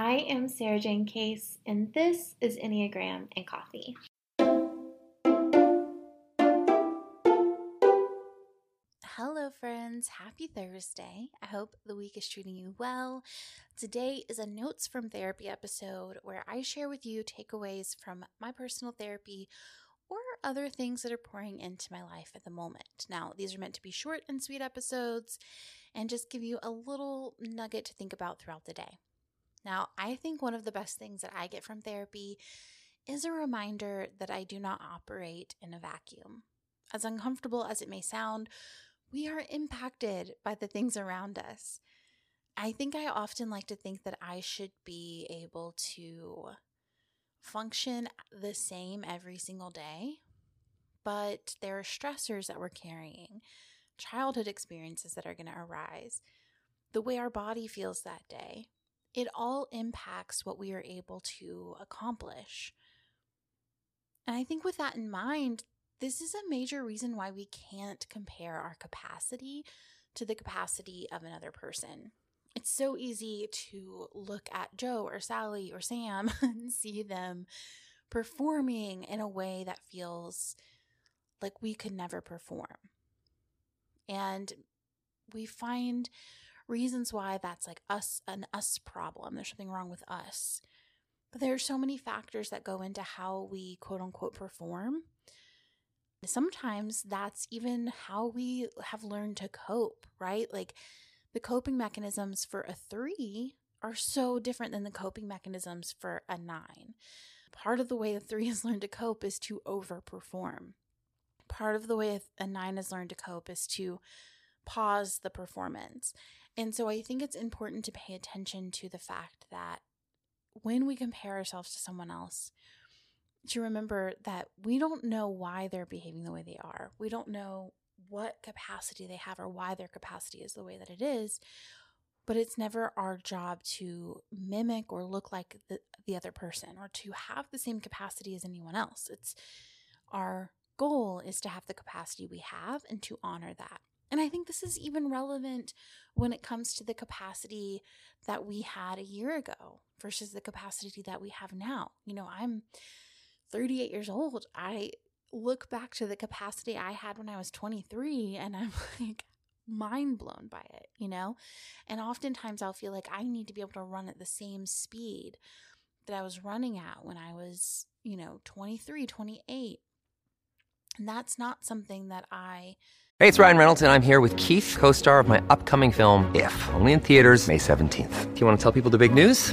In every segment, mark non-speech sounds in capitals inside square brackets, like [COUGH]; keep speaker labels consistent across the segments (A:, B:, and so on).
A: I am Sarajane Case, and this is Enneagram and Coffee.
B: Hello, friends. Happy Thursday. I hope the week is treating you well. Today is a Notes from Therapy episode where I share with you takeaways from my personal therapy or other things that are pouring into my life at the moment. Now, these are meant to be short and sweet episodes and just give you a little nugget to think about throughout the day. Now, I think one of the best things that I get from therapy is a reminder that I do not operate in a vacuum. As uncomfortable as it may sound, we are impacted by the things around us. I think I often like to think that I should be able to function the same every single day, but there are stressors that we're carrying, childhood experiences that are going to arise, the way our body feels that day. It all impacts what we are able to accomplish. And I think with that in mind, this is a major reason why we can't compare our capacity to the capacity of another person. It's so easy to look at Joe or Sally or Sam [LAUGHS] and see them performing in a way that feels like we could never perform. And we find reasons why that's like us an us problem. There's something wrong with us. But there are so many factors that go into how we quote unquote perform. Sometimes that's even how we have learned to cope, right? Like the coping mechanisms for a three are so different than the coping mechanisms for a nine. Part of the way a three [LAUGHS] has learned to cope is to overperform. Part of the way a nine has learned to cope is to pause the performance. And so I think it's important to pay attention to the fact that when we compare ourselves to someone else, to remember that we don't know why they're behaving the way they are. We don't know what capacity they have or why their capacity is the way that it is. But it's never our job to mimic or look like the, the other person or to have the same capacity as anyone else. It's our goal is to have the capacity we have and to honor that. And I think this is even relevant when it comes to the capacity that we had a year ago versus the capacity that we have now. You know, I'm 38 years old. I look back to the capacity I had when I was 23 and I'm [LAUGHS] like mind blown by it, you know? And oftentimes I'll feel like I need to be able to run at the same speed that I was running at when I was, you know, 23, 28. And that's not something that I
C: Hey, it's Ryan Reynolds, and I'm here with Keith, co star of my upcoming film, If, only in theaters, May 17th. Do you want to tell people the big news?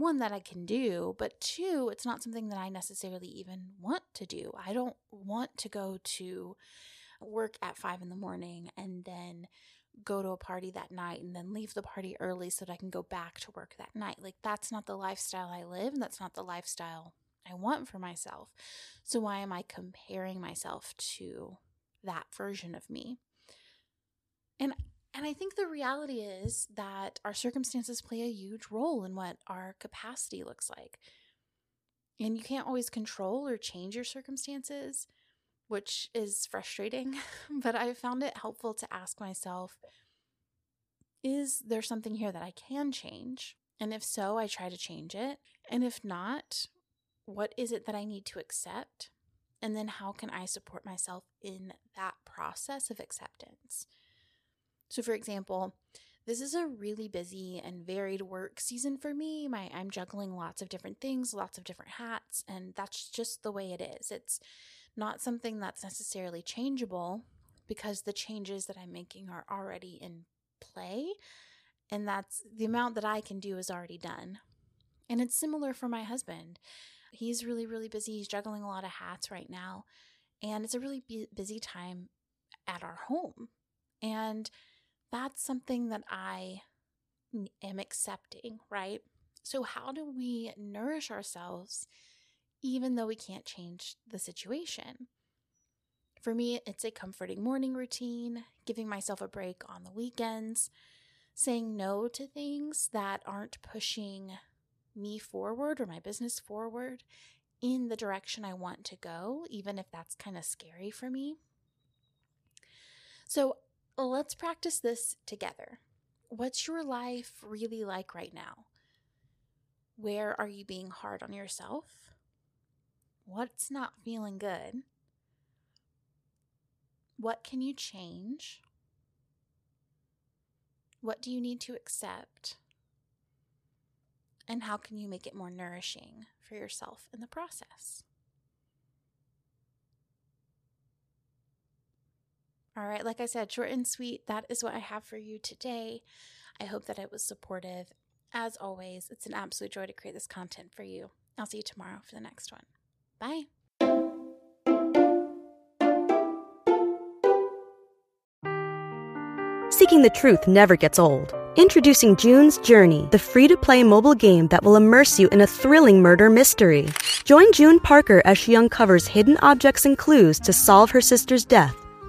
B: One that I can do, but two, it's not something that I necessarily even want to do. I don't want to go to work at five in the morning and then go to a party that night and then leave the party early so that I can go back to work that night. Like, that's not the lifestyle I live. And that's not the lifestyle I want for myself. So, why am I comparing myself to that version of me? And and I think the reality is that our circumstances play a huge role in what our capacity looks like. And you can't always control or change your circumstances, which is frustrating, [LAUGHS] but I found it helpful to ask myself is there something here that I can change? And if so, I try to change it. And if not, what is it that I need to accept? And then how can I support myself in that process of acceptance? So, for example, this is a really busy and varied work season for me. My I'm juggling lots of different things, lots of different hats, and that's just the way it is. It's not something that's necessarily changeable because the changes that I'm making are already in play, and that's the amount that I can do is already done. And it's similar for my husband. He's really really busy. He's juggling a lot of hats right now, and it's a really busy time at our home. And that's something that I am accepting, right? So, how do we nourish ourselves even though we can't change the situation? For me, it's a comforting morning routine, giving myself a break on the weekends, saying no to things that aren't pushing me forward or my business forward in the direction I want to go, even if that's kind of scary for me. So, let's practice this together. What's your life really like right now? Where are you being hard on yourself? What's not feeling good? What can you change? What do you need to accept? And how can you make it more nourishing for yourself in the process? All right, like I said, short and sweet, that is what I have for you today. I hope that it was supportive. As always, it's an absolute joy to create this content for you. I'll see you tomorrow for the next one. Bye.
D: Seeking the truth never gets old. Introducing June's Journey, the free to play mobile game that will immerse you in a thrilling murder mystery. Join June Parker as she uncovers hidden objects and clues to solve her sister's death